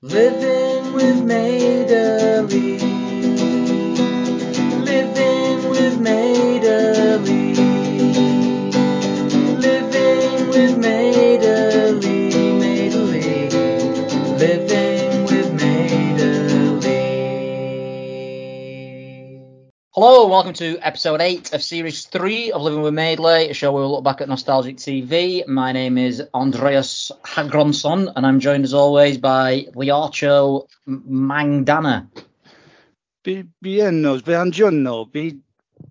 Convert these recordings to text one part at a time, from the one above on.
Living with Madeley. Hello, and welcome to episode 8 of series 3 of Living with Madeley, a show where we look back at nostalgic TV. My name is Andreas Hagronson, and I'm joined as always by Liarcho Mangdana. Bi- Biennos, Biangiorno, We've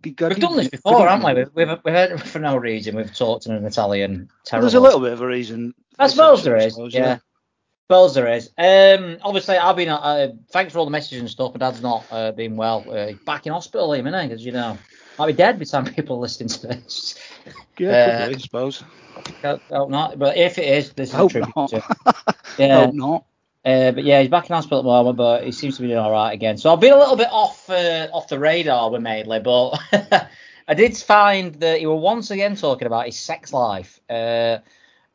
done this before, haven't we? We've, we've, we've heard it for no reason. We've talked in an Italian. Terrible. There's a little bit of a reason. I suppose there is. yeah. Suppose there is. Um, obviously, I've been. Uh, thanks for all the messages and stuff. My dad's not uh, been well. Uh, he's back in hospital, him, isn't he? Because you know, i might be dead by the time people listening to this. Yeah, Uh, I suppose. Hope hope not. But if it is, this is a Hope tribute not. to. Yeah. Hope not. Uh, but yeah, he's back in hospital at the moment, but he seems to be doing all right again. So I've been a little bit off uh, off the radar with Madeley, but I did find that he was once again talking about his sex life. Uh,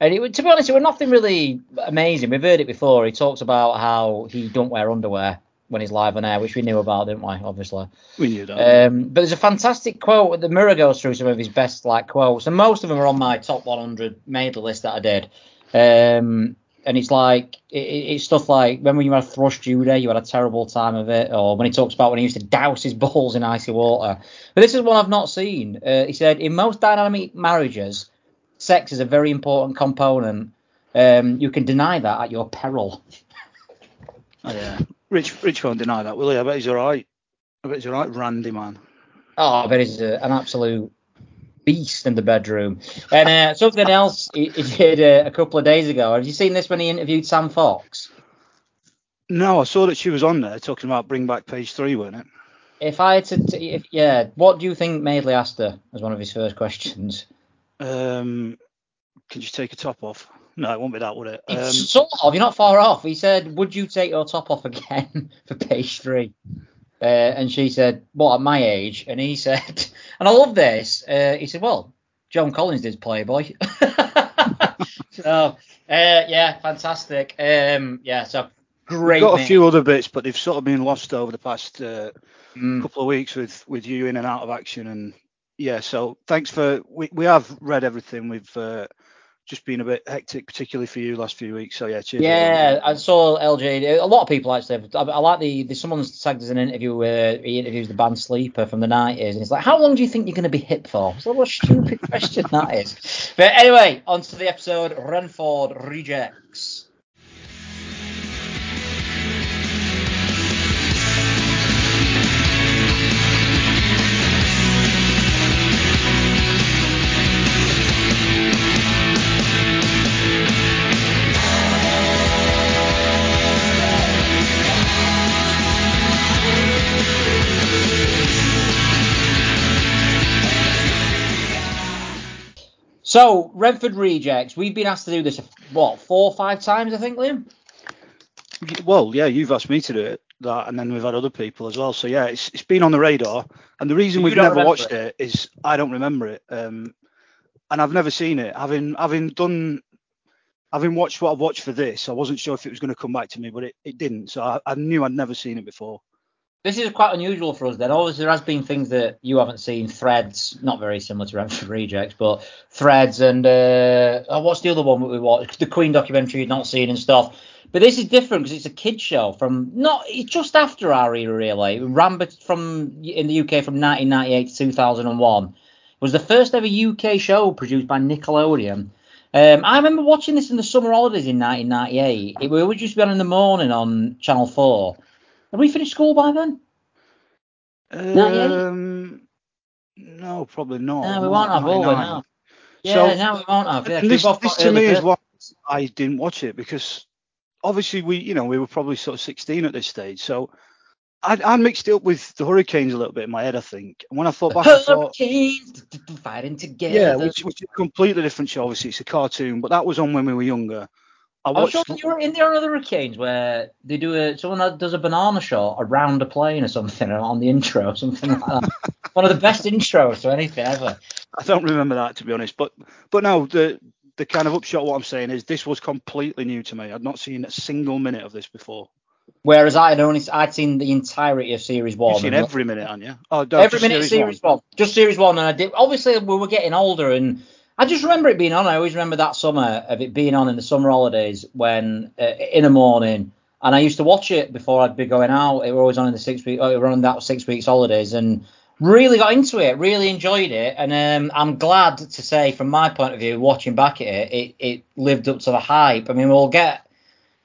and it, to be honest, it was nothing really amazing. We've heard it before. He talks about how he don't wear underwear when he's live on air, which we knew about, didn't we? Obviously. We knew that. Um, but there's a fantastic quote. The Mirror goes through some of his best like quotes, and most of them are on my top 100 made list that I did. Um, and it's like it, it- it's stuff like when you had thrush Judy, you had a terrible time of it, or when he talks about when he used to douse his balls in icy water. But this is one I've not seen. Uh, he said in most dynamic marriages, sex is a very important component. Um, you can deny that at your peril. Oh, yeah. Rich, Rich won't deny that, will he? I bet he's all right. I bet he's all right, Randy, man. Oh, but he's a, an absolute beast in the bedroom. And uh, something else he, he did uh, a couple of days ago. Have you seen this when he interviewed Sam Fox? No, I saw that she was on there talking about bring back page three, weren't it? If I had to, t- if, yeah, what do you think Madeley asked her as one of his first questions? Um, can you take a top off? No, it won't be that, would it? Um, sort of, you're not far off. He said, "Would you take your top off again for page three? Uh, and she said, "What at my age?" And he said, and I love this. Uh, he said, "Well, Joan Collins did Playboy." so, uh, yeah, fantastic. Um, yeah, so we've great. got a few other bits, but they've sort of been lost over the past uh, Mm. couple of weeks with with you in and out of action and yeah so thanks for we, we have read everything we've uh, just been a bit hectic particularly for you last few weeks so yeah cheers Yeah, I saw LJ. A lot of people actually. I, I like the. There's someone tagged as an interview where he interviews the band Sleeper from the 90s, and he's like, "How long do you think you're going to be hip for?" So what a stupid question that is. But anyway, on to the episode. Renford rejects. So Renford rejects. We've been asked to do this what four or five times, I think, Liam. well yeah you've asked me to do it that and then we've had other people as well so yeah it's, it's been on the radar and the reason You we've never watched it is i don't remember it um and i've never seen it having having done having watched what i've watched for this i wasn't sure if it was going to come back to me but it, it didn't so I, I knew i'd never seen it before This is quite unusual for us then. Obviously, there has been things that you haven't seen. Threads, not very similar to Renford Rejects, but Threads and uh, oh, what's the other one that we watched? The Queen documentary you'd not seen and stuff. But this is different because it's a kids show from not it's just after our era really. It ran from in the UK from 1998 to 2001. It was the first ever UK show produced by Nickelodeon. Um, I remember watching this in the summer holidays in 1998. It would just be on in the morning on Channel 4. Have we finished school by then? Not yet? um no probably not No, we won't have, will we? 99. Yeah, So- no, we won't have. Yeah, this, this to me is why I didn't watch it because obviously we, you know, we were probably sort of 16 at this stage. So I, I mixed it up with the Hurricanes a little bit in my head, I think. And when I thought back, I thought, Hurricanes fighting together. yeah, which, which is a completely different show. Obviously, it's a cartoon, but that was on when we were younger. I I was watched. sure you were in the other Hurricanes where they do a someone that does a banana shot around a plane or something on the intro or something like that. One of the best intros to anything ever. I don't remember that to be honest, but but no, the the kind of upshot of what I'm saying is this was completely new to me. I'd not seen a single minute of this before. Whereas I had only I'd seen the entirety of series one. You've seen every minute, haven't you? Oh, no, every minute series, one. just series one, and I did. Obviously, we were getting older, and I just remember it being on. I always remember that summer of it being on in the summer holidays when uh, in the morning, and I used to watch it before I'd be going out. It was always on in the six week, uh, around that six weeks holidays, and really got into it, really enjoyed it, and um, I'm glad to say, from my point of view, watching back at it, it, it lived up to the hype. I mean, we'll get.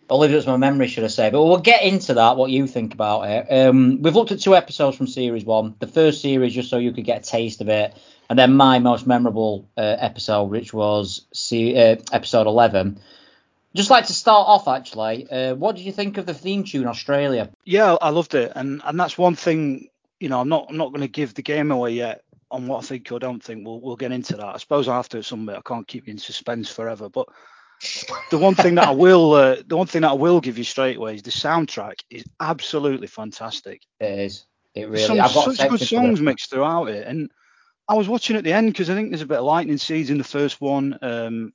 I'll leave it to my memory, should I say? But we'll get into that. What you think about it? Um, we've looked at two episodes from series one. The first series, just so you could get a taste of it, and then my most memorable uh, episode, which was see, uh, episode 11. Just like to start off, actually. Uh, what did you think of the theme tune, Australia? Yeah, I loved it, and and that's one thing. You know, I'm not I'm not going to give the game away yet on what I think or don't think. We'll we'll get into that. I suppose I have to at some bit. I can't keep you in suspense forever. But the one thing that I will uh, the one thing that I will give you straight away is the soundtrack is absolutely fantastic. It is. It really. some I've got such good songs mixed throughout it, and I was watching at the end because I think there's a bit of lightning seeds in the first one. Um,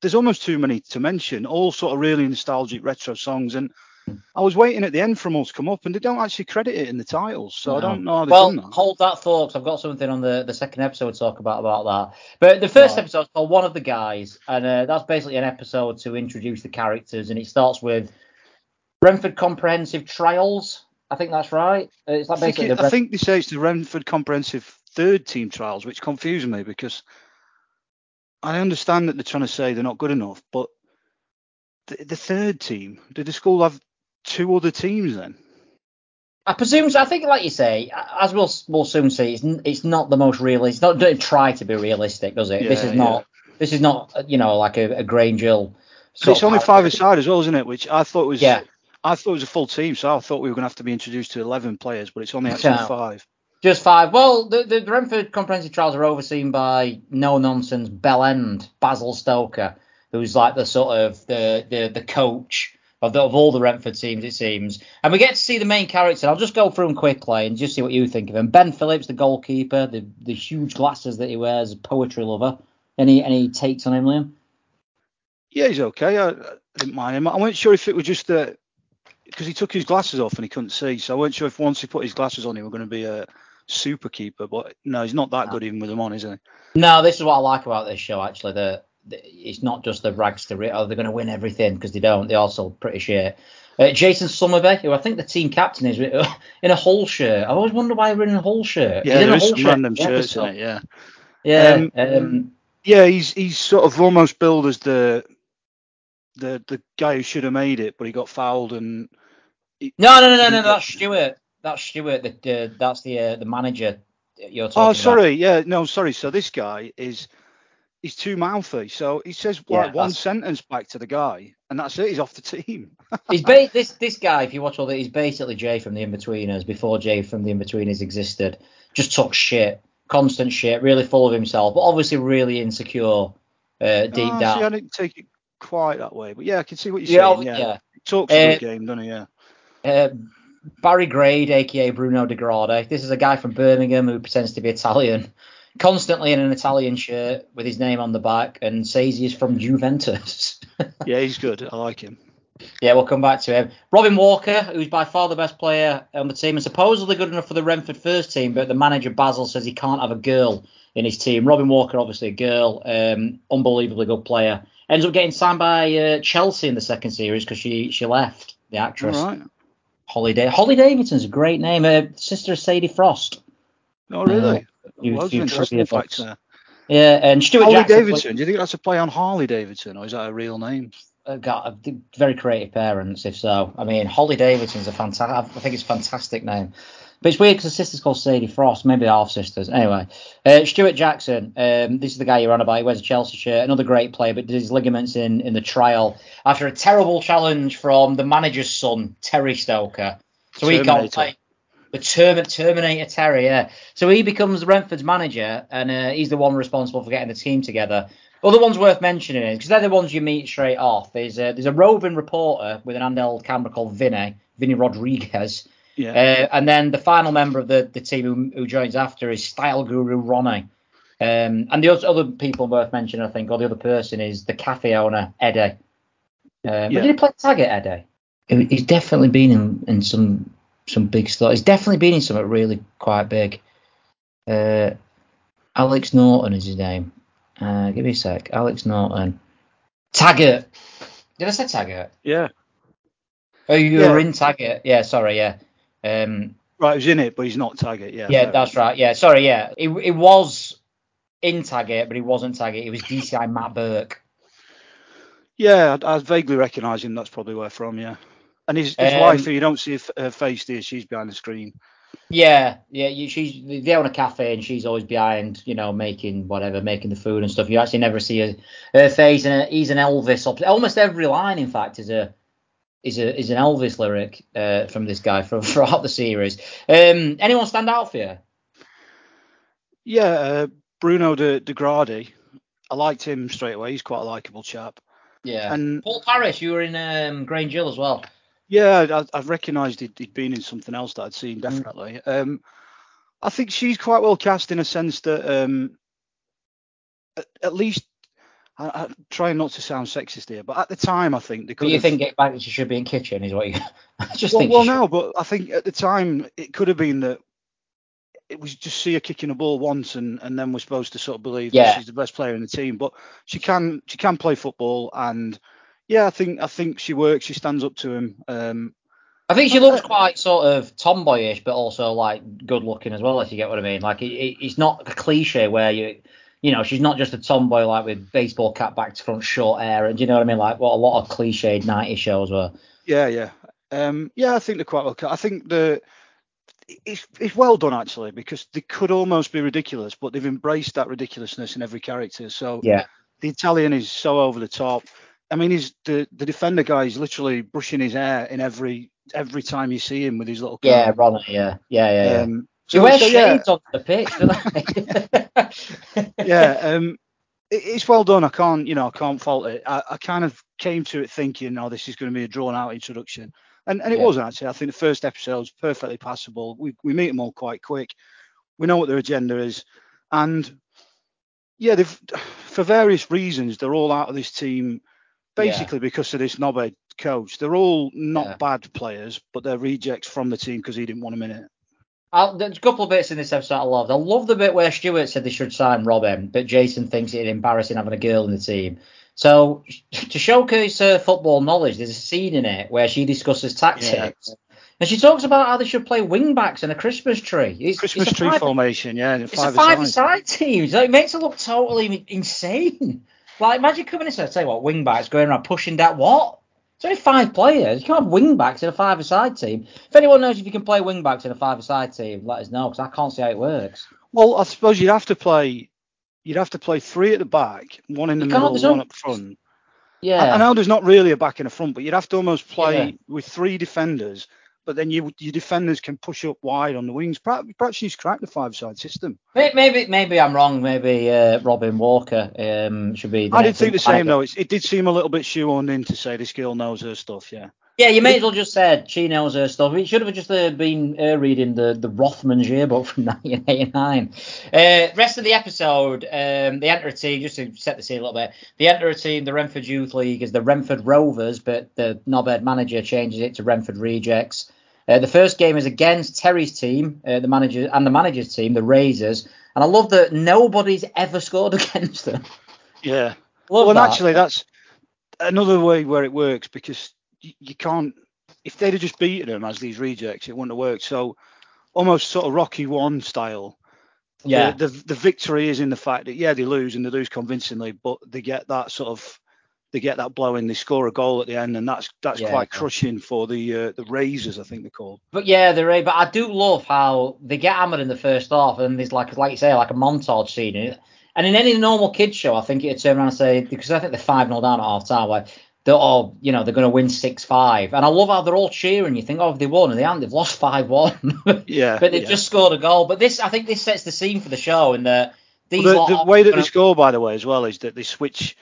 there's almost too many to mention. All sort of really nostalgic retro songs, and I was waiting at the end for them all to come up, and they don't actually credit it in the titles, so I don't know how they've Well, done that. hold that thought, 'cause I've got something on the, the second episode to talk about about that. But the first Right. episode is called One of the Guys, and uh, that's basically an episode to introduce the characters, and it starts with Brentford Comprehensive Trials. I think that's right. Uh, It's I like think, basically it- the I think they say it's the Renford Comprehensive Third Team Trials, which confused me because I understand that they're trying to say they're not good enough, but the, the third team, did the school have two other teams then? I presume. so. I think, like you say, as we'll we'll soon see, it's, it's not the most realistic. It's not don't try to be realistic, does it? this is not. This is not. You know, like a, a Grange Hill. So it's only five aside as well, isn't it? Which I thought was Yeah. I thought it was a full team, so I thought we were going to have to be introduced to 11 players, but it's only actually five. Just five. Well, the, the Brentford Comprehensive Trials are overseen by no nonsense Bell End Basil Stoker, who's like the sort of the the, the coach of, the, of all the Brentford teams, it seems. And we get to see the main character. I'll just go through them quickly and just see what you think of him. Ben Phillips, the goalkeeper, the the huge glasses that he wears, poetry lover. Any any takes on him, Liam? Yeah, he's okay. I, I didn't mind him. I wasn't sure if it was just that because he took his glasses off and he couldn't see, so I wasn't sure if once he put his glasses on, he were going to be a super keeper. But no, he's not that good even with them on, is he? No, this is what I like about this show actually. The, the it's not just the rags to riches. Oh, they're going to win everything because they don't. They're also pretty shit. Uh, Jason Summerby, who I think the team captain is, in a Hull shirt. I always wonder why we're in a Hull shirt. Yeah, He's in there is some shirt random shirts in it. Yeah, Yeah. Um, Um, yeah, he's he's sort of almost billed as the the the guy who should have made it, but he got fouled and. he- no, no, no, no, no. That's Stuart. That's Stuart. The, uh, that's the uh, the manager you're talking Oh, about. sorry. Yeah, no, sorry. So this guy is he's too mouthy. So he says Yeah, like one that's- sentence back to the guy, and that's it. He's off the team. He's ba- this this guy. If you watch all that, he's basically Jay from the Inbetweeners before Jay from the Inbetweeners existed. Just took shit, constant shit, really full of himself, but obviously really insecure uh, deep Oh, down. See, I didn't take it quite that way, but yeah, I can see what you're Yeah, saying. oh, Yeah, yeah. He talks Uh, game, doesn't he? Yeah. Uh, Barry Grade, aka Bruno De Grade. This is a guy from Birmingham who pretends to be Italian, constantly in an Italian shirt with his name on the back, and says he's from Juventus. Yeah, he's good. I like him. yeah, we'll come back to him. Robin Walker, who's by far the best player on the team, and supposedly good enough for the Renford first team, but the manager Basil says he can't have a girl in his team. Robin Walker, obviously a girl, um, unbelievably good player. Ends up getting signed by uh, Chelsea in the second series because she she left the actress. right. Holly Da- Holly Davidson's a great name. Uh, sister of Sadie Frost. Oh, really? Uh, you- Loads you trivia facts there. Yeah, and Stuart Harley Jackson. Davidson. Do you think that's a play on Harley Davidson, or is that a real name? uh, got very creative parents, if so. I mean, Holly Davidson's a fantastic. I think it's a fantastic name. But it's weird because the sister's called Sadie Frost, maybe half sisters. Anyway, uh, Stuart Jackson, um, this is the guy you're on about. He wears a Chelsea shirt, another great player, but did his ligaments in, in the trial after a terrible challenge from the manager's son, Terry Stoker. So he got Terminator. the Term- Terminator Terry, yeah. So he becomes Brentford's manager, and uh, he's the one responsible for getting the team together. Other ones worth mentioning is because they're the ones you meet straight off. There's a, there's a roving reporter with an handheld camera called Vinny, Vinny Rodriguez, Yeah. uh, and then the final member of the, the team who, who joins after is style guru Ronnie. Um, and the other, other people worth mentioning, I think, or the other person is the cafe owner, Eddie. Um, Yeah. Did he play Taggart Eddie? He's definitely been in, in some some big stuff. He's definitely been in something really quite big. Uh, Alex Norton is his name. Uh, give me a sec. Alex Norton. Taggart. Did I say Taggart? Yeah. Oh, you Yeah. were in Taggart. Yeah, sorry, yeah. Um, Right, he's in it, but he's not Taggart. Yeah. yeah, that's right. Yeah, sorry, yeah. It, it was in Taggart, but he wasn't Taggart. It was DCI Matt Burke. Yeah, I, I vaguely recognise him. That's probably where from. Yeah. And his, his Um, wife, who you don't see her face, there. She's behind the screen. Yeah, yeah. You, she's they own a cafe, and she's always behind, you know, making whatever, making the food and stuff. You actually never see her, her face, and he's an Elvis. Almost every line, in fact, is a is a is an Elvis lyric uh, from this guy from throughout the series. Um, anyone stand out for you? Yeah, uh, Bruno de, de Grade. I liked him straight away. He's quite a likable chap. Yeah, And Paul Parrish, you were in um, Grange Hill as well. yeah, I, I've recognised he'd, he'd been in something else that I'd seen Mm. definitely. Um, I think she's quite well cast in a sense that um, at, at least I, I'm trying not to sound sexist here, but at the time I think they But could you think back, she should be in kitchen, is what you? I just well, think. well no, but I think at the time it could have been that it was just see her kicking a ball once and, and then we're supposed to sort of believe Yeah. that she's the best player in the team. But she can she can play football and yeah, I think I think she works. She stands up to him. Um, I think she Uh, looks quite sort of tomboyish, but also like good looking as well, if you get what I mean. Like it, it, it's not a cliche where you, you know, she's not just a tomboy like with baseball cap back to front, short hair, and do you know what I mean? Like what a lot of cliched '90s shows were. yeah, yeah, um, yeah. I think they're quite well. ca- I think the it's it's well done actually because they could almost be ridiculous, but they've embraced that ridiculousness in every character. So Yeah, the Italian is so over the top. I mean, he's the the defender guy is literally brushing his hair in every every time you see him with his little yeah. Ronnie, yeah, yeah, yeah. yeah. Um, She so, wears so, yeah, shades on the pitch, doesn't they? yeah. Um, it, it's well done. I can't, you know, I can't fault it. I, I kind of came to it thinking, oh, this is going to be a drawn out introduction, and and it Yeah. wasn't actually. I think the first episode's perfectly passable. We we meet them all quite quick. We know what their agenda is, and yeah, they've for various reasons they're all out of this team basically because of this knobhead coach. They're all not Yeah. bad players, but they're rejects from the team because he didn't want them in it. I'll, there's a couple of bits in this episode I loved. I love the bit where Stuart said they should sign Robin, but Jason thinks it embarrassing having a girl in the team. So to showcase her football knowledge, there's a scene in it where she discusses tactics, and she talks about how they should play wing backs and a Christmas tree. It's, Christmas it's a tree five, formation, yeah, It's a five five-a-side team. So it makes it look totally insane. Like imagine coming in and saying, "Tell you what, wing backs going around pushing that what." It's only five players. You can't have wing backs in a five-a-side team. If anyone knows if you can play wing backs in a five-a-side team, let us know because I can't see how it works. Well, I suppose you'd have to play. You'd have to play three at the back, one in the You middle, one up front. Yeah. I, I know there's not really a back in the front, but you'd have to almost play Yeah. with three defenders. But then you, your defenders can push up wide on the wings. Perhaps, perhaps you should crack the five-side system. Maybe maybe I'm wrong. Maybe uh, Robin Walker um, should be. The I did think the same though. It's, it did seem a little bit shoehorned in to say this girl knows her stuff. Yeah. Yeah, you may as well just said she knows her stuff. It should have just uh, been uh, reading the the Rothman's yearbook from 1989. Uh, rest of the episode, um, they enter a team just to set the scene a little bit. the enter a team, the Renford Youth League, is the Renford Rovers, but the knobhead manager changes it to Renford Rejects. Uh, the first game is against Terry's team, uh, the manager and the manager's team, the Razors, and I love that nobody's ever scored against them. Yeah. Love well, that. actually, that's another way where it works because you, you can't. If they'd have just beaten them as these rejects, it wouldn't have worked. So, almost sort of Rocky One style. yeah, The, the the victory is in the fact that yeah they lose and they lose convincingly, but they get that sort of they get that blow in, they score a goal at the end, and that's that's Yeah. quite crushing for the uh, the Razors, I think they're called. But yeah, they're right. But I do love how they get hammered in the first half, and there's like, like you say, like a montage scene. in it. And in any normal kids show, I think it'd turn around and say because I think they're five 0 down at half time, like they're all, you know, they're going to win six five. And I love how they're all cheering. You think, oh, they won? And they haven't. They've lost five one. Yeah, but they've yeah. just scored a goal. But this, I think, this sets the scene for the show. And the these Well, the, the way that they gonna- score, by the way, as well, is that they switch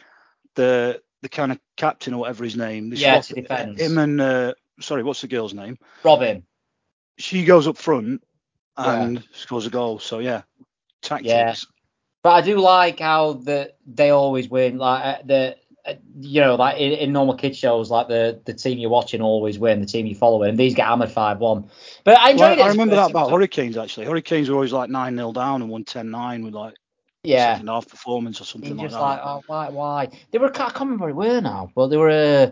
the the kind of captain or whatever his name. They Yeah, swap to defence. him and uh, sorry, what's the girl's name? Robin. She goes up front Yeah. and scores a goal. So yeah, tactics. Yeah. But I do like how the they always win. Like uh, the you know like in, in normal kid shows, like the the team you're watching always win, the team you follow, and these get hammered five one. But I enjoyed Well, it. I remember that about. Hurricanes actually. Hurricanes were always like 9 0 down and won 10 9 with like Yeah. second half performance or something You're like just that. like, oh, why, why? They were, I can't remember they were now, but they were. Uh,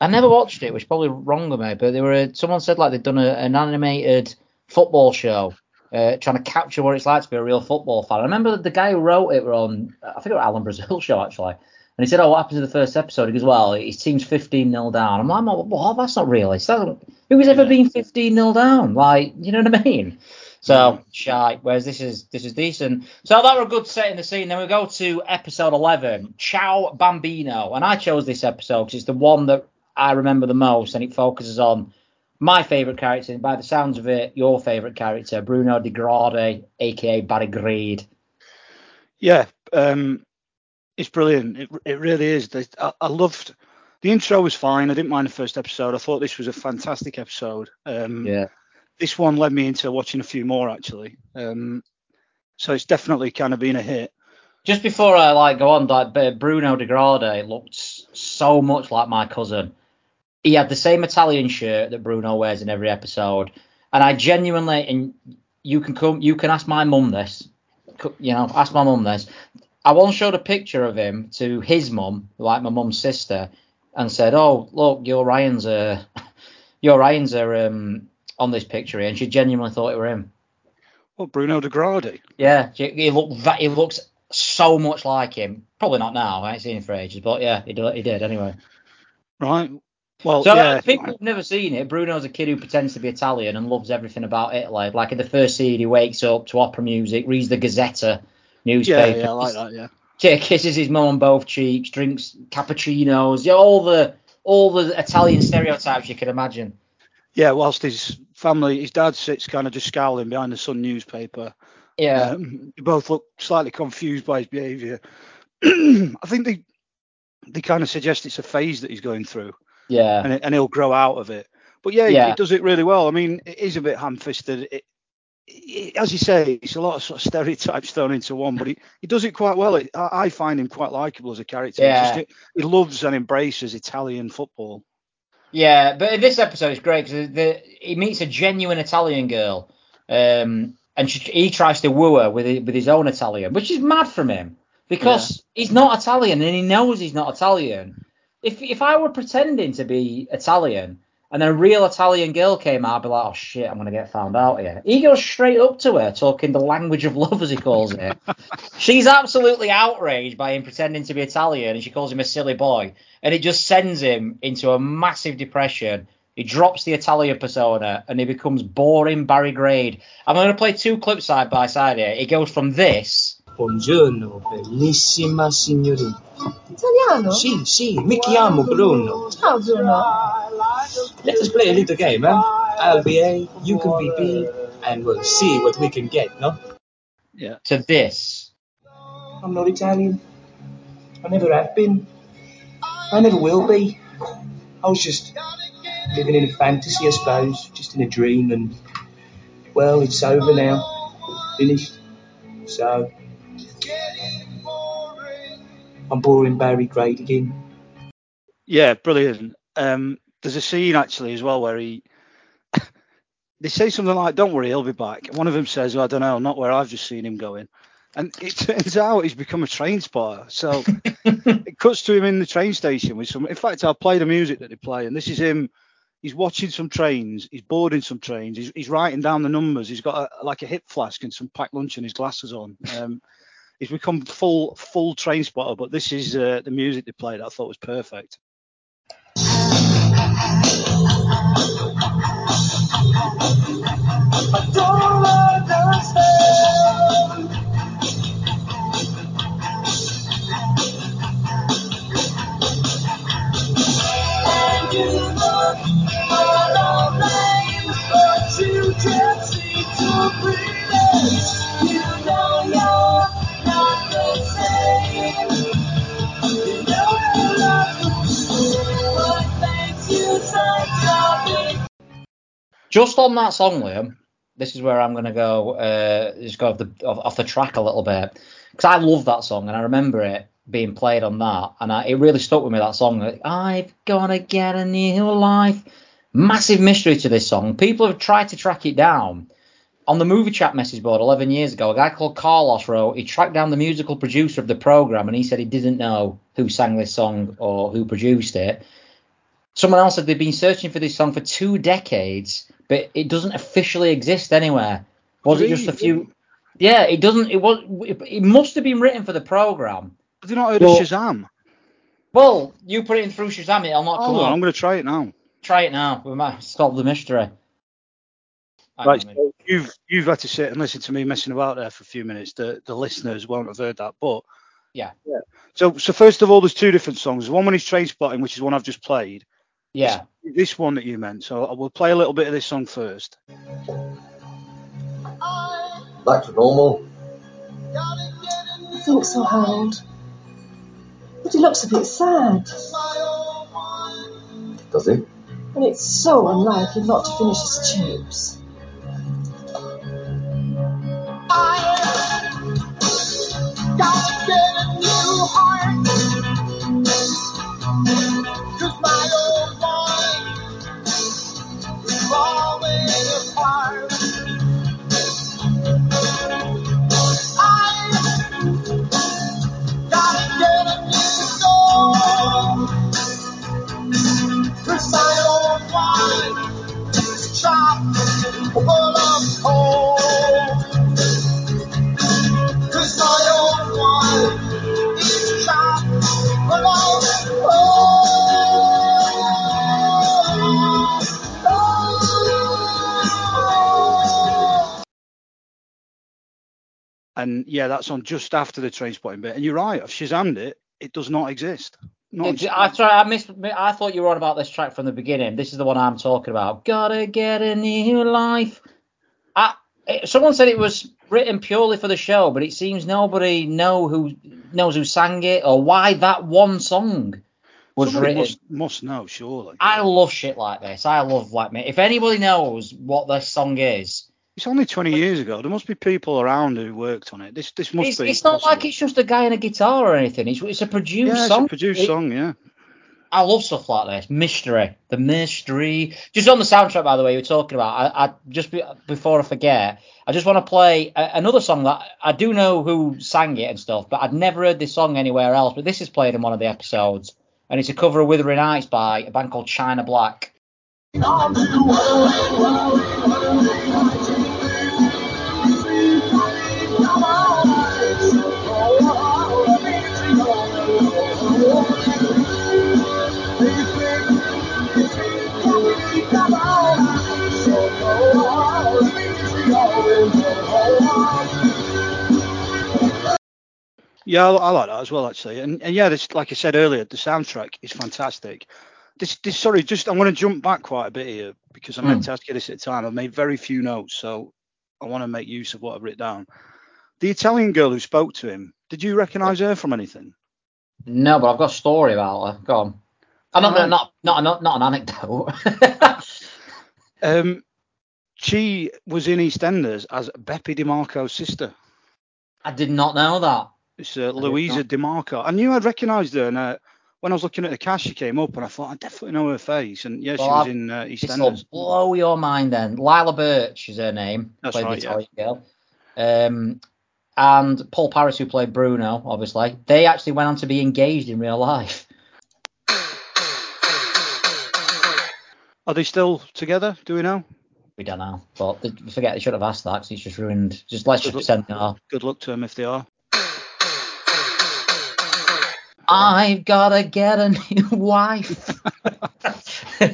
I never watched it, which is probably wrong of me, but they were. Uh, someone said like they'd done a, an animated football show, uh, trying to capture what it's like to be a real football fan. I remember the guy who wrote it were on, I think it was Alan Brazil show actually, and he said, "Oh, what happened to the first episode?" He goes, "Well, his team's 15 0 down." I'm like, "Well, that's not realistic. Who doesn't- ever Yeah. been 15 0 down? Like, you know what I mean?" So shy. Whereas this is this is decent. So that were a good setting the scene. Then we go to episode eleven, Ciao Bambino, and I chose this episode because it's the one that I remember the most, and it focuses on my favourite character, and by the sounds of it, your favourite character, Bruno Di Grade, aka Barry Greed. Yeah, um, it's brilliant. It, it really is. I, I loved the intro was fine. I didn't mind the first episode. I thought this was a fantastic episode. Um, Yeah. This one led me into watching a few more actually. Um, so it's definitely kind of been a hit. Just before I like go on, like Bruno Di Grade looked so much like my cousin. He had the same Italian shirt that Bruno wears in every episode, and I genuinely and you can come, you can ask my mum this, you know, ask my mum this. I once showed a picture of him to his mum, like my mum's sister, and said, "Oh, look, your Ryan's uh, your Ryan's are um on this picture," here," and she genuinely thought it were him. Well, Bruno De Grade. Yeah, he he look va- he looks so much like him. Probably not now. I ain't seen him for ages, but yeah, he did, he did anyway. Right. Well, So yeah. uh, people who've never seen it, Bruno's a kid who pretends to be Italian and loves everything about Italy. Like in the first scene, he wakes up to opera music, reads the Gazzetta Yeah, newspaper, yeah, I like that. Yeah. kiss- kisses his mum on both cheeks, drinks cappuccinos, yeah, all the all the Italian stereotypes you can imagine. Yeah, whilst his family, his dad sits kind of just scowling behind the Sun newspaper. Yeah, Um, they both look slightly confused by his behaviour. I think they they kind of suggest it's a phase that he's going through, yeah, and, it, and he'll grow out of it. But yeah, he- Yeah. he does it really well. I mean, it is a bit ham-fisted. It, as you say, it's a lot of sort of stereotypes thrown into one, but he, he does it quite well. It, I, I find him quite likable as a character. Yeah. just- he loves and embraces Italian football. yeah. But this episode, is great because the, he meets a genuine Italian girl, um, and she, he tries to woo her with his, with his own Italian, which is mad from him because he's not Italian and he knows he's not Italian. If if I were pretending to be Italian and then a real Italian girl came out, I'd be like, oh shit, I'm gonna get found out here. He goes straight up to her, talking the language of love as he calls it. She's absolutely outraged by him pretending to be Italian, and she calls him a silly boy, and it just sends him into a massive depression. He drops the Italian persona and he becomes boring Barry Grade. I'm going to play two clips side by side here. It goes from this Buongiorno, bellissima signorina. Italiano? Sì, sì, mi chiamo Bruno. Ciao Bruno. Let us play a little game, eh? I'll be A, you can be B, and we'll see what we can get, no? Yeah. to this. I'm not Italian. I never have been. I never will be. I was just living in a fantasy, I suppose, just in a dream, and well, it's over now. Finished. So, I'm boring Barry Grade again. Yeah, brilliant. Um, there's a scene actually as well where he they say something like, "Don't worry, he'll be back." One of them says, well, "I don't know, not where I've just seen him going," and it turns out he's become a train spotter. So it cuts to him in the train station with some. In fact, I'll play the music that they play, and this is him. He's watching some trains. He's boarding some trains. He's, he's writing down the numbers. He's got a, like a hip flask and some packed lunch and his glasses on. Um, he's become full full train spotter. But this is uh, the music they played. I thought was perfect. Just on that song, Liam, this is where I'm going to go, uh, just go off the off, off the track a little bit because I love that song and I remember it being played on that, and I, it really stuck with me that song. Like, I've gotta get a new life. Massive mystery to this song. People have tried to track it down. On the movie chat message board 11 years ago, a guy called Carlos wrote, he tracked down the musical producer of the program and he said he didn't know who sang this song or who produced it. Someone else said they've been searching for this song for two decades, but it doesn't officially exist anywhere. Was it just a few? Yeah, it doesn't. It was. It, it must have been written for the program. Have you not heard Well- of Shazam? Well, you put it in through Shazam, it'll not come Hold on, up. I'm going to try it now. Try it now. We might solve the mystery. Right, on a minute. so you've you've had to sit and listen to me messing about there for a few minutes. The the listeners won't have heard that, but Yeah. yeah. So so first of all, there's two different songs. One when he's train spotting, which is one I've just played. Yeah. This one that you meant. So I will play a little bit of this song first. Back to normal. I think so, Harold. But he looks a bit sad, Does he? and it's so unlike him not to finish his chips. And yeah, that's on just after the train spotting bit. And you're right, I've Shazammed it. It does not exist. Not I I missed. I thought you were on about this track from the beginning. This is the one I'm talking about. Gotta get a new life. I, it- someone said it was written purely for the show, but it seems nobody know who knows who sang it or why that one song was Somebody written. must, must know, surely. I love shit like this. I love like me. If anybody knows what this song is, It's only 20 years ago. There must be people around who worked on it. This this must it's, be. it's not like it's just a guy and a guitar or anything. It's it's a produced yeah, song. it's a produced It- song. Yeah. I love stuff like this. Mystery, the mystery. Just on the soundtrack, by the way, you were talking about. I, I just be, before I forget, I just want to play a, another song that I do know who sang it and stuff, but I'd never heard this song anywhere else. But this is played in one of the episodes, and it's a cover of "Wuthering Heights" by a band called China Black. Yeah, I, I like that as well, actually. And, and yeah, this, like I said earlier, the soundtrack is fantastic. This, this, sorry, just I'm going to jump back quite a bit here because I meant Hmm. to ask you this at the time. I've made very few notes, so I want to make use of what I've written down. The Italian girl who spoke to him, did you recognise her from anything? No, but I've got a story about her. Go on. I'm not, not, not, not, not an anecdote. Um, she was in EastEnders as Beppe DiMarco's sister. I did not know that. It's uh, Louisa DiMarco. I knew I'd recognised her, and uh, when I was looking at the cast, she came up, and I thought I definitely know her face. And yeah, she was I've- in uh, This will EastEnders. blow your mind then. Lila Birch is her name. That's played right, the Italian girl. Um, and Paul Paris, who played Bruno, obviously, they actually went on to be engaged in real life. Are they still together? Do we know? We don't know, but they, forget they should have asked that because it's just ruined. Just let's just Good pretend they are. Good luck to them if they are. I've gotta get a new wife.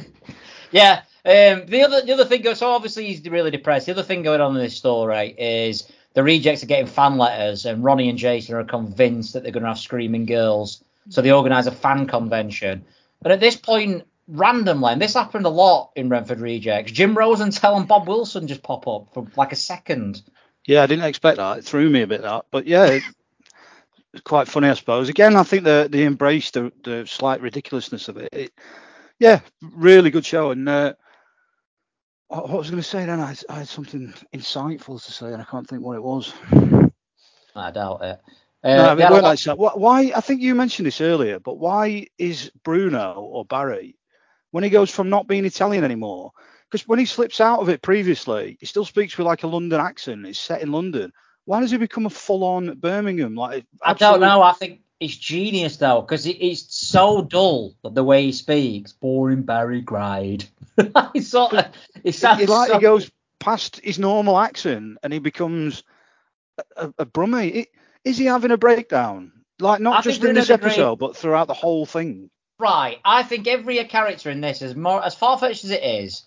yeah. Um, the other the other thing goes so obviously he's really depressed. The other thing going on in this story is the rejects are getting fan letters and Ronnie and Jason are convinced that they're gonna have screaming girls. So they organise a fan convention. And at this point, randomly, and this happened a lot in Renford Rejects, Jim Rosenthal and Bob Wilson just pop up for like a second. Yeah, I didn't expect that. It threw me a bit that, but yeah, it, it's quite funny, I suppose. Again, I think they they embraced the, the slight ridiculousness of it. it. Yeah, really good show, and uh, What what was I going to say then? I, had- I had something insightful to say, and I can't think what it was. I doubt it. Uh, it they had a weren't lot- like. Why, why? I think you mentioned this earlier, but why is Bruno or Barry when he goes from not being Italian anymore? Because when he slips out of it previously, he still speaks with like a London accent. It's set in London. Why does he become a full-on Birmingham? Like I don't know. I think it's genius though, because it, it's so dull the way he speaks. Boring Barry Gride. it's sort of. It sounds He, like so- he goes past his normal accent and he becomes a, a, a Brummie. Is he having a breakdown? Like not I just in this episode, but throughout the whole thing. Right. I think every character in this is more as far fetched as it is.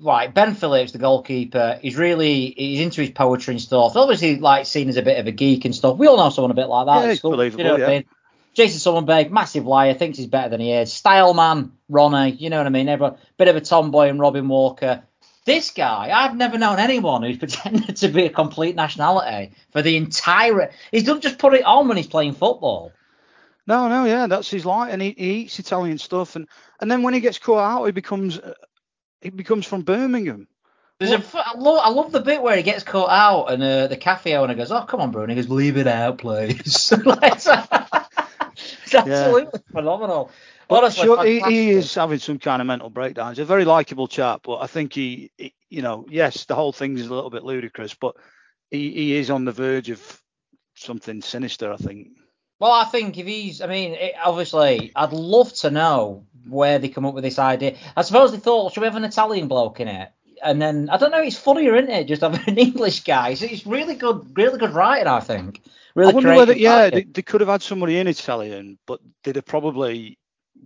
Right, Ben Phillips, the goalkeeper, he's really he's into his poetry and stuff. Obviously, like seen as a bit of a geek and stuff. We all know someone a bit like that. Yeah, at he's school, believable, You know what I mean? Jason Summerberg, massive liar, thinks he's better than he is. Style man, Ronnie, you know what I mean? Everyone, bit of a tomboy and Robin Walker. This guy, I've never known anyone who's pretended to be a complete nationality for the entire. He doesn't just put it on when he's playing football. No, no, yeah, that's his life, and he, he eats Italian stuff, and and then when he gets caught out, he becomes he becomes from Birmingham. There's a, I love, I love the bit where he gets caught out and uh, the cafe owner goes, "Oh, come on, Bruno." He goes, "Leave it out, please." it's absolutely phenomenal. Honestly, Sure, he, he is having some kind of mental breakdown. He's a very likable chap, but I think he, he you know, yes, the whole thing is a little bit ludicrous, but he, he is on the verge of something sinister. I think. Well, I think if he's, I mean, it, obviously, I'd love to know where they come up with this idea. I suppose they thought, should we have an Italian bloke in it? And then I don't know, it's funnier, isn't it? Just having an English guy. It's, it's really good, really good writing, I think. Really I wonder whether, yeah, they, they could have had somebody in Italian, but they'd have probably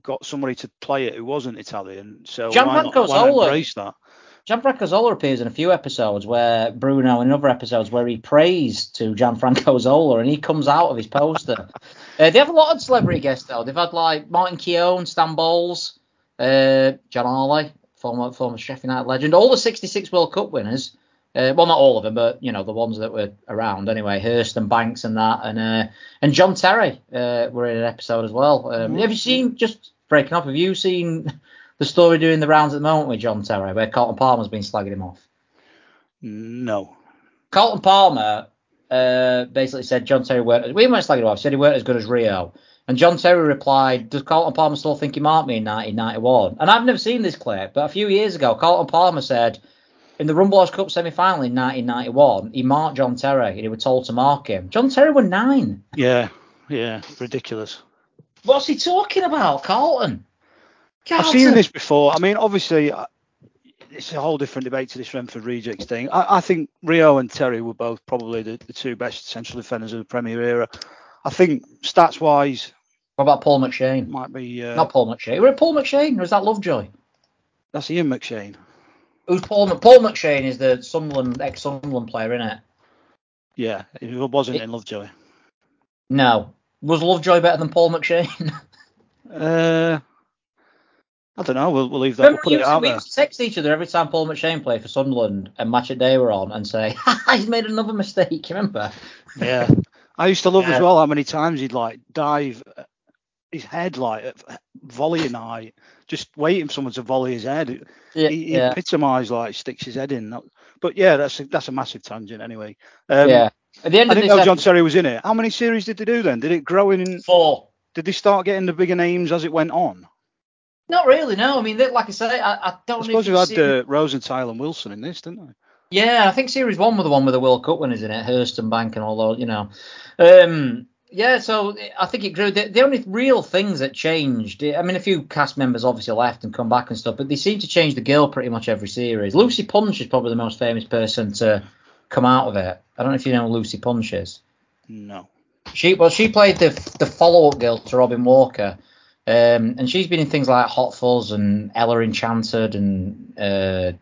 got somebody to play it who wasn't Italian. So why not, Gianfranco why Zola. embrace that? Gianfranco Zola appears in a few episodes where Bruno and in other episodes where he prays to Gianfranco Zola and he comes out of his poster. uh, they have a lot of celebrity guests though. They've had like Martin Keown, Stan Bowles, uh, John Arley, former former Sheffield United legend, all the 66 World Cup winners. Uh, well, not all of them, but you know the ones that were around anyway. Hurst and Banks and that, and uh, and John Terry uh, were in an episode as well. Um, Have you seen just breaking up? Have you seen the story doing the rounds at the moment with John Terry, where Carlton Palmer's been slagging him off? No. Carlton Palmer uh, basically said John Terry weren't. We weren't slagging him off. Said he weren't as good as Rio. And John Terry replied, "Does Carlton Palmer still think he marked me in 1991?" And I've never seen this clip, but a few years ago, Carlton Palmer said in the Rumbelows Cup semi-final in 1991, he marked John Terry, and he was told to mark him. John Terry was nine. Yeah. Yeah. Ridiculous. What's he talking about, Carlton? I've seen this before. I mean, obviously, uh, it's a whole different debate to this Renford rejects thing. I, I think Rio and Terry were both probably the, the two best central defenders of the Premier era. I think stats wise, What about Paul McShane? might be uh, Not Paul McShane. Was it Paul McShane or is that Lovejoy? that's Ian McShane. Who's Paul? Paul McShane is the Sunderland ex-Sunderland player, isn't it? Yeah, it wasn't It- in Lovejoy. No. Was Lovejoy better than Paul McShane? Uh, I don't know. We'll, we'll leave that. Remember we'll we put it out we there. used text each other every time Paul McShane played for Sunderland and Match of Day were on and say, he's made another mistake. You remember? Yeah, I used to love Yeah. as well how many times he'd like dive uh, his head like at volleying height, just waiting for someone to volley his head. Yeah. he, he yeah. epitomised like sticks his head in. But yeah, that's a, that's a massive tangent anyway. Um, yeah. At the end I of didn't this know John episode, Terry was in it. How many series did they do then? Did it grow in? four. Did they start getting the bigger names as it went on? Not really, no. I mean, they- like I say, I, I I don't know. suppose if you had seen- uh, Rosenthal and Wilson in this, didn't they? Yeah, I think Series One was the one with the World Cup winners in it, Hurst and Bank and all those, you know. Um, yeah, so I think it grew. The, the only real things that changed, I mean, a few cast members obviously left and come back and stuff, but they seem to change the girl pretty much every series. Lucy Punch is probably the most famous person to come out of it. I don't know if you know who Lucy Punch is. No. She well, she played the the follow up girl to Robin Walker, um, and she's been in things like Hot Fuzz and Ella Enchanted and uh,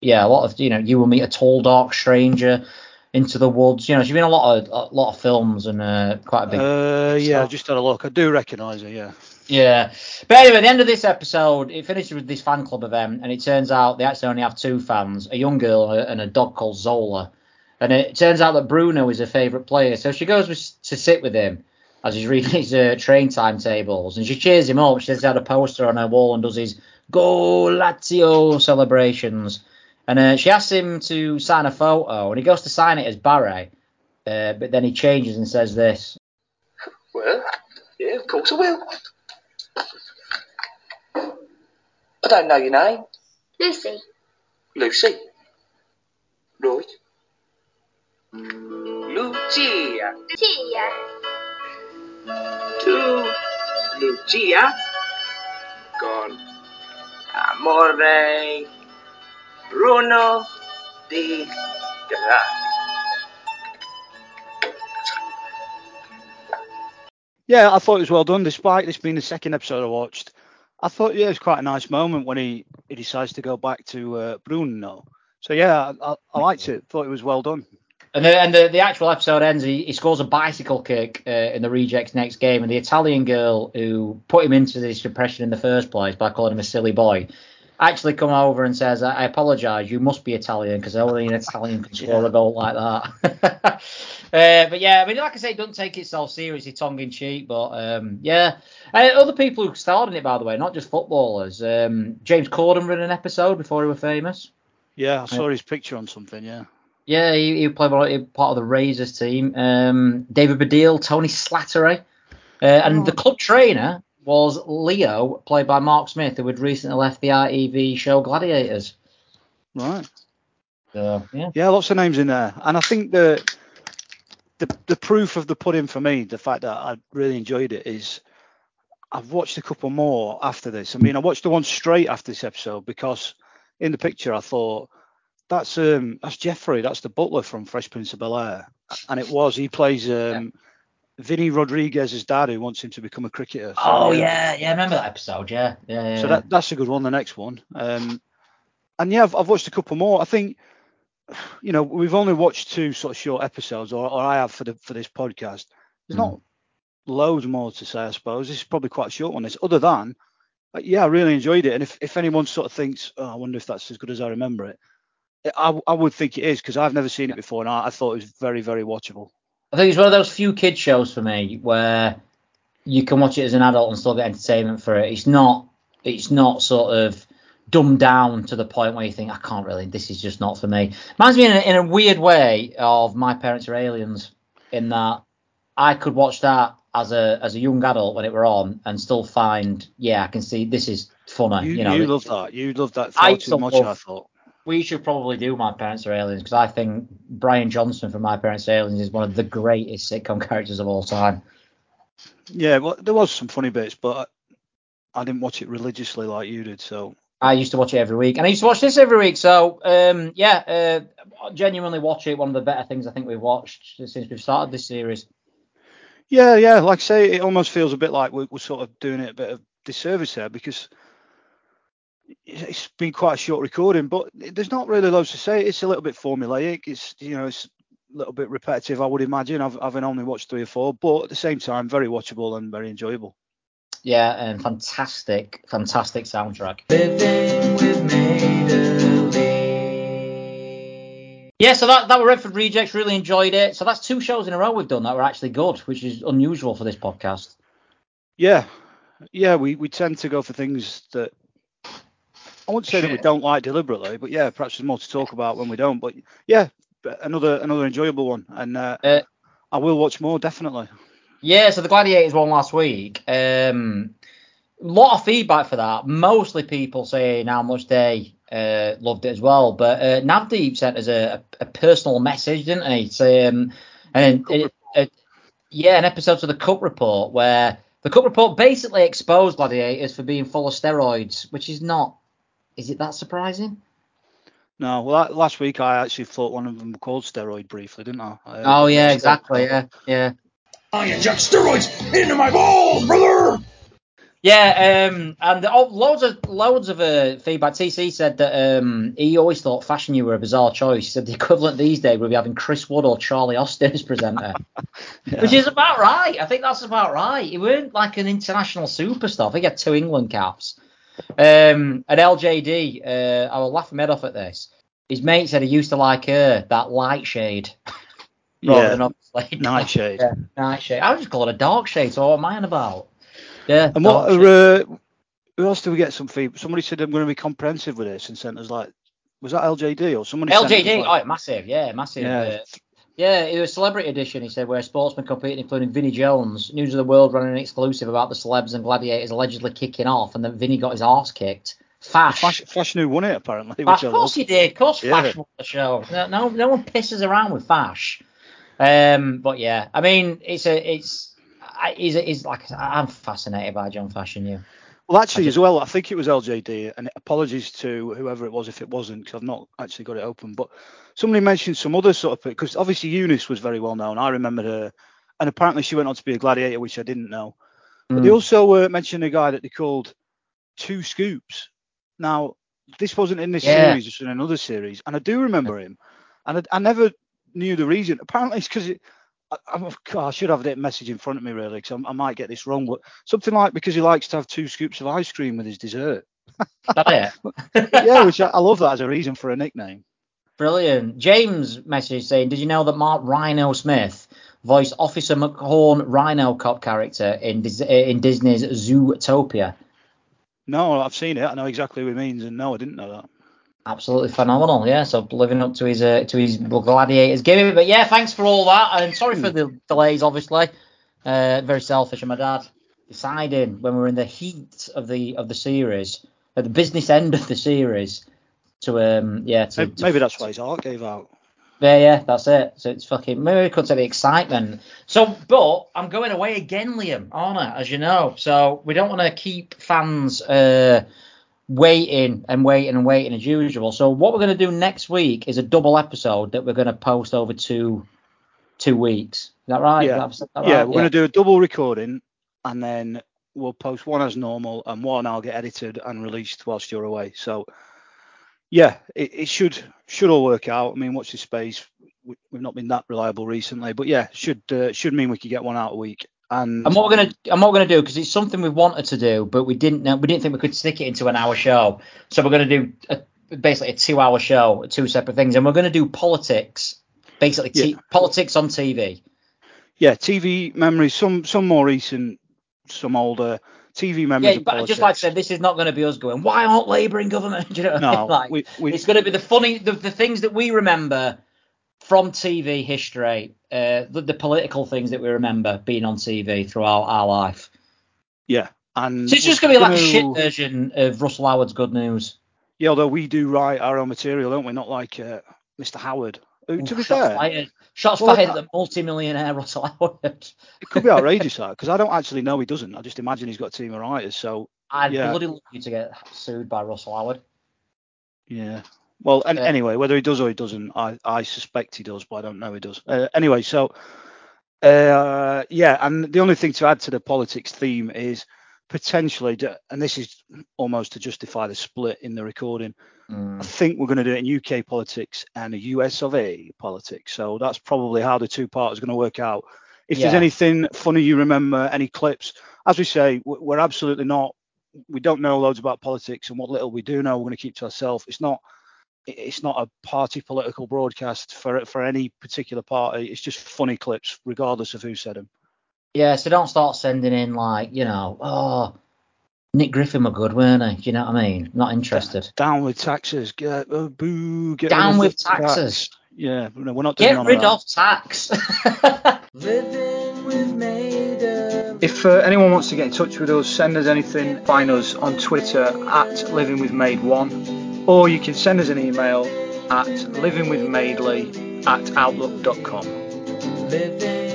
yeah, a lot of you know you will meet a tall dark stranger, Into the Woods. You know, she's been in a lot of a lot of films and uh, quite a big. Uh, yeah, I just had a look. I do recognise her. Yeah. Yeah. But anyway, at the end of this episode, it finishes with this fan club event, and it turns out they actually only have two fans a young girl and a, and a dog called Zola. And it turns out that Bruno is her favourite player. So she goes with, to sit with him as he's reading his uh, train timetables, and she cheers him up. She has had a poster on her wall and does his Go Lazio celebrations. And uh, she asks him to sign a photo, and he goes to sign it as Barry, uh, but then he changes and says this. Well, yeah, of course I will. I don't know your name. Lucy. Lucy. Right. Lucia. Tia. To Lucia. Con amore Bruno di. Yeah, I thought it was well done, despite this being the second episode I watched. I thought yeah, it was quite a nice moment when he, he decides to go back to uh, Bruno. So yeah, I, I liked it. Thought it was well done. And the, and the, the actual episode ends. He, he scores a bicycle kick uh, in the rejects next game, and the Italian girl who put him into this depression in the first place by calling him a silly boy actually come over and says, "I, I apologise. You must be Italian because only an Italian can score a goal like that." uh, but yeah, I mean, like I say, don't take itself seriously, tongue in cheek. But um, yeah, uh, other people who starred in it, by the way, not just footballers. Um, James Corden ran an episode before he was famous. Yeah, I saw his picture on something. Yeah. Yeah, he, he played part of the Razors team. Um, David Baddiel, Tony Slattery, uh, and the club trainer was Leo, played by Mark Smith, who had recently left the ITV show Gladiators. Right. So yeah, Yeah, lots of names in there, and I think the the the proof of the pudding for me, the fact that I really enjoyed it, is I've watched a couple more after this. I mean, I watched the one straight after this episode because in the picture I thought that's um that's Geoffrey, that's the butler from Fresh Prince of Bel Air, and it was. He plays um. Vinny Rodriguez's dad, who wants him to become a cricketer. So, Oh yeah, yeah, I remember that episode. Yeah, yeah, yeah. So that that's a good one. The next one. Um, and yeah, I've, I've watched a couple more. I think, you know, we've only watched two sort of short episodes, or, or I have for the for this podcast. There's not loads more to say, I suppose. This is probably quite a short one. This, other than, uh, yeah, I really enjoyed it. And if if anyone sort of thinks, oh, I wonder if that's as good as I remember it, I, I would think it is because I've never seen it before, and I, I thought it was very very watchable. I think it's one of those few kid shows for me where you can watch it as an adult and still get entertainment for it. It's not it's not sort of dumbed down to the point where you think I can't really. This is just not for me. Reminds me in a, in a weird way of My Parents Are Aliens, in that I could watch that as a as a young adult when it were on and still find yeah I can see this is funny. You, You, know, you love that. You love that I far used too much. love- I thought. We should probably do My Parents Are Aliens because I think Brian Johnson from My Parents Are Aliens is one of the greatest sitcom characters of all time. Yeah, well, there was some funny bits, but I, I didn't watch it religiously like you did. So I used to watch it every week, and I used to watch this every week. So um, yeah, uh, genuinely watch it. One of the better things I think we've watched since we've started this series. yeah, yeah, like I say, it almost feels a bit like we're, we're sort of doing it a bit of disservice there because it's been quite a short recording, but there's not really loads to say. It's a little bit formulaic. It's you know it's a little bit repetitive, I would imagine. I've having only watched three or four, but at the same time, very watchable and very enjoyable. Yeah, and fantastic, fantastic soundtrack. Yeah, so that that were Renford Rejects. Really enjoyed it. So that's two shows in a row we've done that were actually good, which is unusual for this podcast. Yeah, yeah, we, we tend to go for things that I wouldn't say that we don't like deliberately, but yeah, perhaps there's more to talk about when we don't. But yeah, another another enjoyable one, and uh, Uh, I will watch more definitely. Yeah, so the Gladiators won last week. Um, lot of feedback for that. Mostly people saying how much they uh, loved it as well. But uh, Navdeep sent us a, a personal message, didn't he? Saying, and it, it, yeah, an episode of the Cook Report where the Cook Report basically exposed Gladiators for being full of steroids, which is not. Is it that surprising? No, well, last week I actually thought one of them were called steroid briefly, didn't I? I Oh yeah, exactly. Yeah, yeah. I inject steroids into my balls, brother! Yeah, um, and oh, loads of loads of uh, feedback. TC said that um, he always thought Fashanu were a bizarre choice. He said the equivalent these days would be having Chris Wood or Charlie Austin as presenter, which is about right. I think that's about right. He weren't like an international superstar. I think he had two England caps. Um, and LJD, uh, I will laugh my head off at this. His mate said he used to like her that light shade. rather Yeah, than obviously Nightshade. Yeah, nightshade. I would just call it a dark shade. So what am I on about? Yeah. And what are, uh, who else do we get some feedback? Somebody said I'm going to be comprehensive with this and sent us like Was that LJD or somebody? LJD, like, oh, massive, yeah, massive. Yeah. Uh, yeah, it was celebrity edition. He said where sportsmen competing, including Vinnie Jones, News of the World running an exclusive about the celebs and gladiators allegedly kicking off, and then Vinnie got his arse kicked. Fash. Fash, Fash knew won it apparently. Fash, of course he did. Of course, Yeah. Fash won the show. No, no, no one pisses around with Fash. Um, but yeah, I mean, it's a, it's, I- he's, he's like, I'm fascinated by John Fashanu. Well, actually, as well, I think it was LJD, and apologies to whoever it was if it wasn't, because I've not actually got it open. But somebody mentioned some other sort of because obviously Eunice was very well known. I remember her, and apparently she went on to be a gladiator, which I didn't know. But they Mm. also uh, mentioned a guy that they called Two Scoops. Now, this wasn't in this Yeah. series, it's in another series, and I do remember him, and I, I never knew the reason. Apparently, it's because it. I, I'm, I should have that message in front of me really, because I might get this wrong, but something like because he likes to have two scoops of ice cream with his dessert. That it? yeah, which I, I love that as a reason for a nickname. Brilliant. James message saying, did you know that Mark Rhino Smith voiced Officer McHorn Rhino cop character in Dis- in Disney's Zootopia? No, I've seen it. I know exactly what it means, and no, I didn't know that. Absolutely phenomenal. Yeah, so living up to his uh, to his gladiators gimmick. But yeah, thanks for all that, and sorry for the delays. Obviously, uh, very selfish of my dad deciding when we were in the heat of the of the series, at the business end of the series, to um yeah to, Maybe, to maybe that's why his heart gave out. Yeah, yeah, that's it. So it's fucking maybe we could say the excitement. So, but I'm going away again, Liam, aren't I? As you know, so we don't want to keep fans uh, waiting and waiting and waiting as usual. So what we're going to do next week is a double episode that we're going to post over two two weeks. Is that right? Yeah. That- that yeah, we're going to do a double recording, and then we'll post one as normal, and one I'll get edited and released whilst you're away. So, yeah, it, it should should all work out. I mean, watch this space. We, we've not been that reliable recently, but yeah, should uh, should mean we could get one out a week. And what we're gonna what we're gonna do because it's something we wanted to do, but we didn't know we didn't think we could stick it into an hour show. So we're gonna do a, basically a two-hour show, two separate things, and we're gonna do politics, basically t- politics on TV. yeah, TV memories, some some more recent, some older TV memories. Yeah, but just like I said, this is not going to be us going. Why aren't Labour in government? Do you know what I No, mean? Like, we- we- it's going to be the funny, the, the things that we remember from TV history, uh, the, the political things that we remember being on TV throughout our life. yeah, and So it's just going to be like a shit version of Russell Howard's Good News. Yeah, although we do write our own material, don't we? Not like uh, Mr. Howard. Who, to be Shots fair, fired. Shots Well, fired at the multi-millionaire Russell Howard. it could be outrageous, that, because I don't actually know he doesn't. I just imagine he's got a team of writers. So I'd Yeah. bloody love you to get sued by Russell Howard. yeah. Well, an Yeah. anyway, whether he does or he doesn't, I, I suspect he does, but I don't know he does. Uh, anyway, so uh, yeah, and the only thing to add to the politics theme is potentially, and this is almost to justify the split in the recording. Mm. I think we're going to do it in UK politics and a US of A politics. So that's probably how the two parts are going to work out. If there's anything funny you remember, any clips, as we say, we're absolutely not. We don't know loads about politics, and what little we do know, we're going to keep to ourselves. It's not. It- It's not a party political broadcast for for any particular party. It's just funny clips, regardless of who said them. Yeah, so don't start sending in like, you know, oh, Nick Griffin were good, weren't he? Do you know what I mean? Not interested. Down with taxes. Get uh, boo. Get Down with the tax. taxes. Yeah, no, we're not doing Get rid of that. of tax. If uh, anyone wants to get in touch with us, send us anything, find us on Twitter at Living with Maid One, or you can send us an email at livingwithmadeley at outlook.com. Living